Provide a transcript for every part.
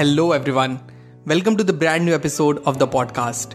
hello everyone welcome to the brand new episode of the podcast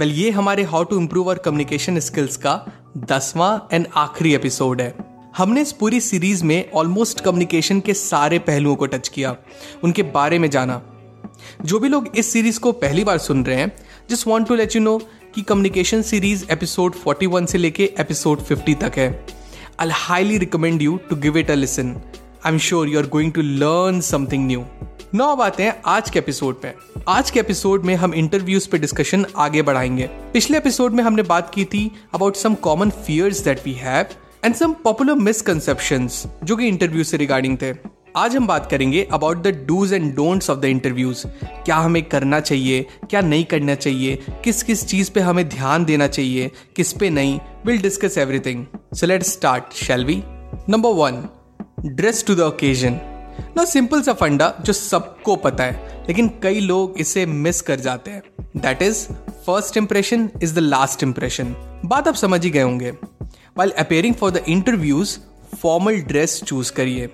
well ये हमारे how to improve our communication skills का दसवां and आखिरी episode है। हमने इस पूरी सीरीज़ में ऑलमोस्ट कम्युनिकेशन के सारे पहलुओं को टच किया, उनके बारे में जाना। जो भी लोग इस सीरीज़ को पहली बार सुन रहे हैं just want to let you know कि कम्युनिकेशन सीरीज़ एपिसोड 41 से लेके एपिसोड 50 तक है। I highly recommend you to give it a listen I am sure you are going to learn something new नौ हैं आज के एपिसोड में आज के एपिसोड में हम इंटरव्यूज़ पे डिस्कशन आगे बढ़ाएँगे। पिछले एपिसोड में हमने बात की थी about some common fears that we have and some popular misconceptions जो कि इंटरव्यू से रिगार्डिंग थे। आज हम बात करेंगे about the dos and don'ts of the interviews क्या हमें करना चाहिए, क्या नहीं करना चाहिए किस किस चीज़ पे हमें ध्यान देना चाहिए, किस पे नहीं। Will discuss everything so let start shall we number one dress to the occasion ना सिंपल सा फंडा जो सबको पता है, लेकिन कई लोग इसे मिस कर जाते हैं। That is first impression is the last impression बात आप समझ ही गए होंगे। While appearing for the interviews formal dress choose करिए।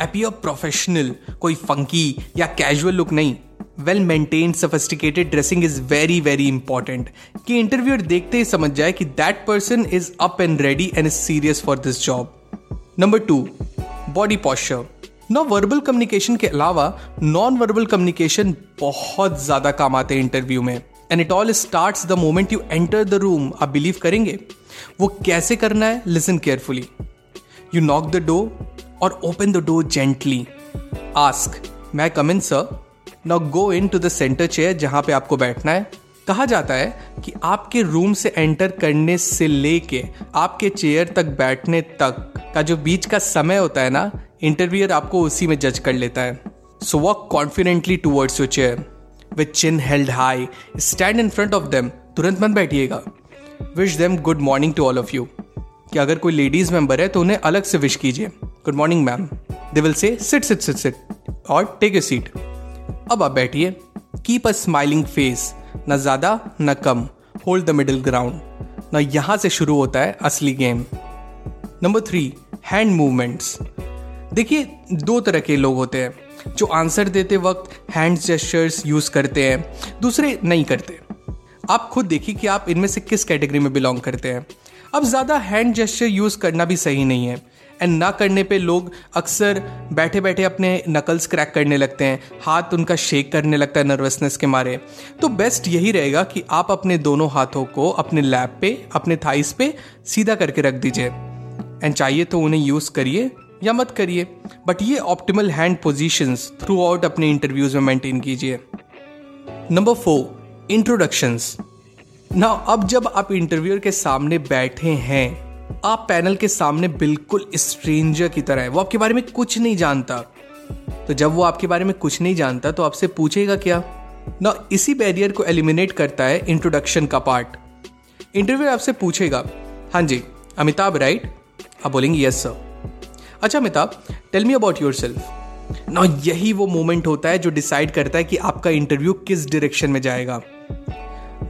अपियर प्रोफेशनल कोई फंकी या कैजुअल लुक नहीं। Well maintain sophisticated dressing is very very important कि इंटरव्यूअर देखते ही समझ जाए कि that person is up and ready and is serious for this job number two body posture non verbal communication के अलावा नॉन वर्बल कम्युनिकेशन बहुत ज़्यादा काम आते हैं इंटरव्यू में। And it all start the moment you enter the room आप believe करेंगे? वो कैसे करना है? Listen carefully you knock the door और open the door gently ask मैं come in sir now go in to the centre chair जहाँ पे आपको बैठना है। कहा जाता है कि आपके रूम से एंटर करने से लेके आपके चेयर तक बैठने तक का जो बीच का समय होता है ना इंटरव्यूअर आपको उसी में जज कर लेता है। So walk confidently towards your chair with chin held high stand in front of them तुरंत मत बैठिएगा। Wish them good morning to all of you कि अगर कोई लेडीज़ मेंबर है तो उन्हें अलग से विश कीजिए। Good morning ma'am they will say sit sit sit sit और टेक ए सीट अब आप बैठिए। कीप अ स्माइलिंग फेस न ज़्यादा, न कम. होल्ड द मिडिल ग्राउंड न यहाँ से शुरू होता है असली game number three hand movements देखिए, दो तरह के लोग होते हैं, जो आंसर देते वक्त हैंड जेस्चर्स यूज़ करते हैं, दूसरे नहीं करते। आप खुद देखिए कि आप इनमें से किस कैटेगरी में बिलोंग करते हैं। अब ज़्यादा हैंड जेस्चर यूज़ करना भी सही नहीं है एंड ना करने पे लोग अक्सर बैठे बैठे अपने नकल्स क्रैक करने लगते हैं, हाथ उनका शेक करने लगता है नर्वसनेस के मारे। तो बेस्ट यही रहेगा कि आप अपने दोनों हाथों को अपने लैप पे, अपने थाइस पे सीधा करके रख दीजिए। एंड चाहिए तो उन्हें यूज़ करिए या मत करिए बट ये optimal hand position throughout अपने इंटरव्यूज़ में मेंटेन कीजिए। नंबर फोर इंट्रोडक्शन ना अब जब आप इंटरव्यूअर के सामने बैठे हैं, आप पैनल के सामने बिल्कुल स्ट्रेंजर की तरह है। वो आपके बारे में कुछ नहीं जानता। तो जब वो आपके बारे में कुछ नहीं जानता तो आपसे पूछेगा क्या? ना इसी बैरियर को एलिमिनेट करता है इंट्रोडक्शन का पार्ट इंटरव्यू आपसे पूछेगा हाँ जी, अमिताभ राइट आप बोलेंगे यस सर अच्छा Amitabh tell me about yourself ना यही वो मोमेंट होता है जो डिसाइड करता है कि आपका इंटरव्यू किस डायरेक्शन में जाएगा।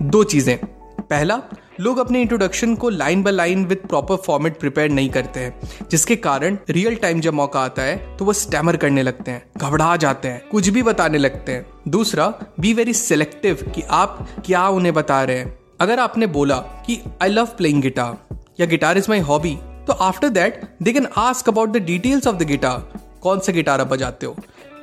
दो चीज़ें। पहला, लोग अपने इंट्रोडक्शन को line by line with proper format prepare नहीं करते हैं, जिसके कारण रियल टाइम जब मौका आता है तो वो स्टैमर करने लगते हैं, घबरा जाते हैं, कुछ भी बताने लगते हैं। दूसरा बी वेरी सिलेक्टिव कि आप क्या उन्हें बता रहे हैं। अगर आपने बोला कि आई लव प्लेइंग गिटार या गिटार इज़ माई हॉबी तो after that they can ask about the details of the guitar कौन सा गिटार आप बजाते हो?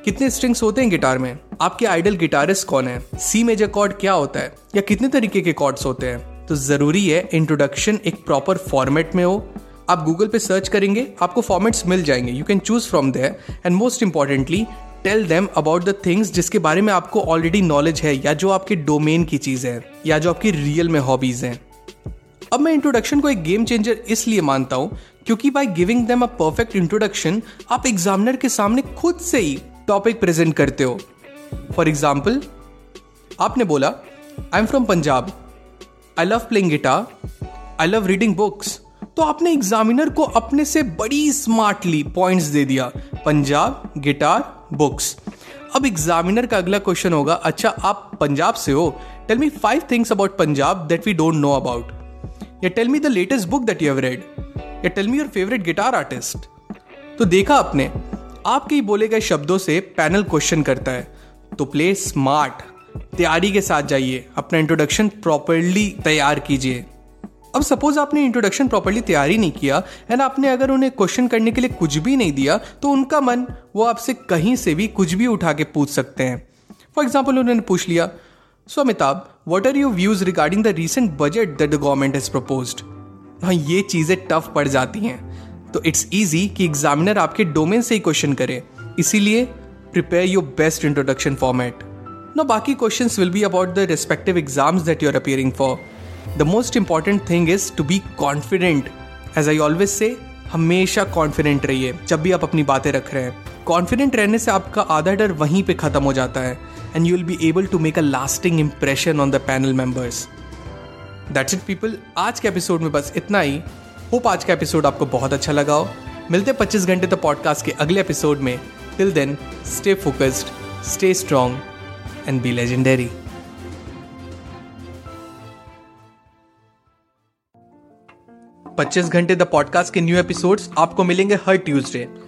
कितने स्ट्रिंग्स होते हैं गिटार में? आपके आइडल गिटारिस्ट कौन है? सी मेजर कॉर्ड क्या होता है? या कितने तरीके के कॉर्ड्स होते हैं? तो ज़रूरी है इंट्रोडक्शन एक प्रॉपर फॉर्मेट में हो। आप गूगल पे सर्च करेंगे, आपको फॉर्मेट्स मिल जाएँगे। You can choose from there and most importantly tell them about the things जिसके बारे में आपको ऑलरेडी नॉलेज है या जो आपके डोमेन की चीज़ है, या जो आपकी रियल में हॉबीज हैं। अब मैं इंट्रोडक्शन को एक गेम चेंजर इसलिए मानता हूँ, क्योंकि by giving them a perfect introduction आप एग्जामिनर के सामने खुद से ही टॉपिक प्रेजेंट करते हो। फॉर एग्ज़ाम्पल आपने बोला I am from Punjab I love playing guitar I love reading books तो आपने एग्जामिनर को अपने से बड़ी स्मार्टली पॉइंट्स दे दिया पंजाब गिटार बुक्स अब एग्जामिनर का अगला क्वेश्चन होगा अच्छा आप पंजाब से हो? Tell me five things about Punjab that we don't know about या tell me the latest book that you have read या tell me your favourite guitar artist तो देखा आपने, आपके ही बोले गए शब्दों से पैनल क्वेश्चन करता है। तो प्ले स्मार्ट तैयारी के साथ जाइए, अपना इंट्रोडक्शन प्रॉपरली तैयार कीजिए। अब सपोज़ आपने इंट्रोडक्शन प्रॉपरली तैयार नहीं किया एंड आपने अगर उन्हें क्वेश्चन करने के लिए कुछ भी नहीं दिया तो उनका मन, वो आपसे कहीं से भी कुछ भी उठा के पूछ सकते हैं। फॉर एग्ज़ाम्पल उन्होंने पूछ लिया so Amitabh what are your views regarding the recent budget that the government has propose हाँ ये चीज़ें टफ पड़ जाती हैं। तो इट्स ईजी कि एग्जामिनर आपके डोमेन से ही क्वेश्चन करे। इसीलिए prepare your best introduction format ना, बाकी question will be about the respective exams that you are appearing for the most important thing is to be confident as I always say हमेशा confident रहिए, जब भी आप अपनी बातें रख रहे हैं। कॉन्फिडेंट रहने से आपका आधा डर वहीं पे खत्म हो जाता है and you will be able to make a lasting impression on the panel members that's it people आज के एपिसोड में बस इतना ही. होप आज का एपिसोड आपको बहुत अच्छा लगा हो. मिलते 25 घंटे तक पॉडकास्ट के अगले एपिसोड में. Till then stay focused stay strong and be legendary पच्चीस घंटे द पॉडकास्ट के न्यू एपिसोड्स आपको मिलेंगे हर ट्यूसडे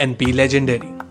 and be legendary.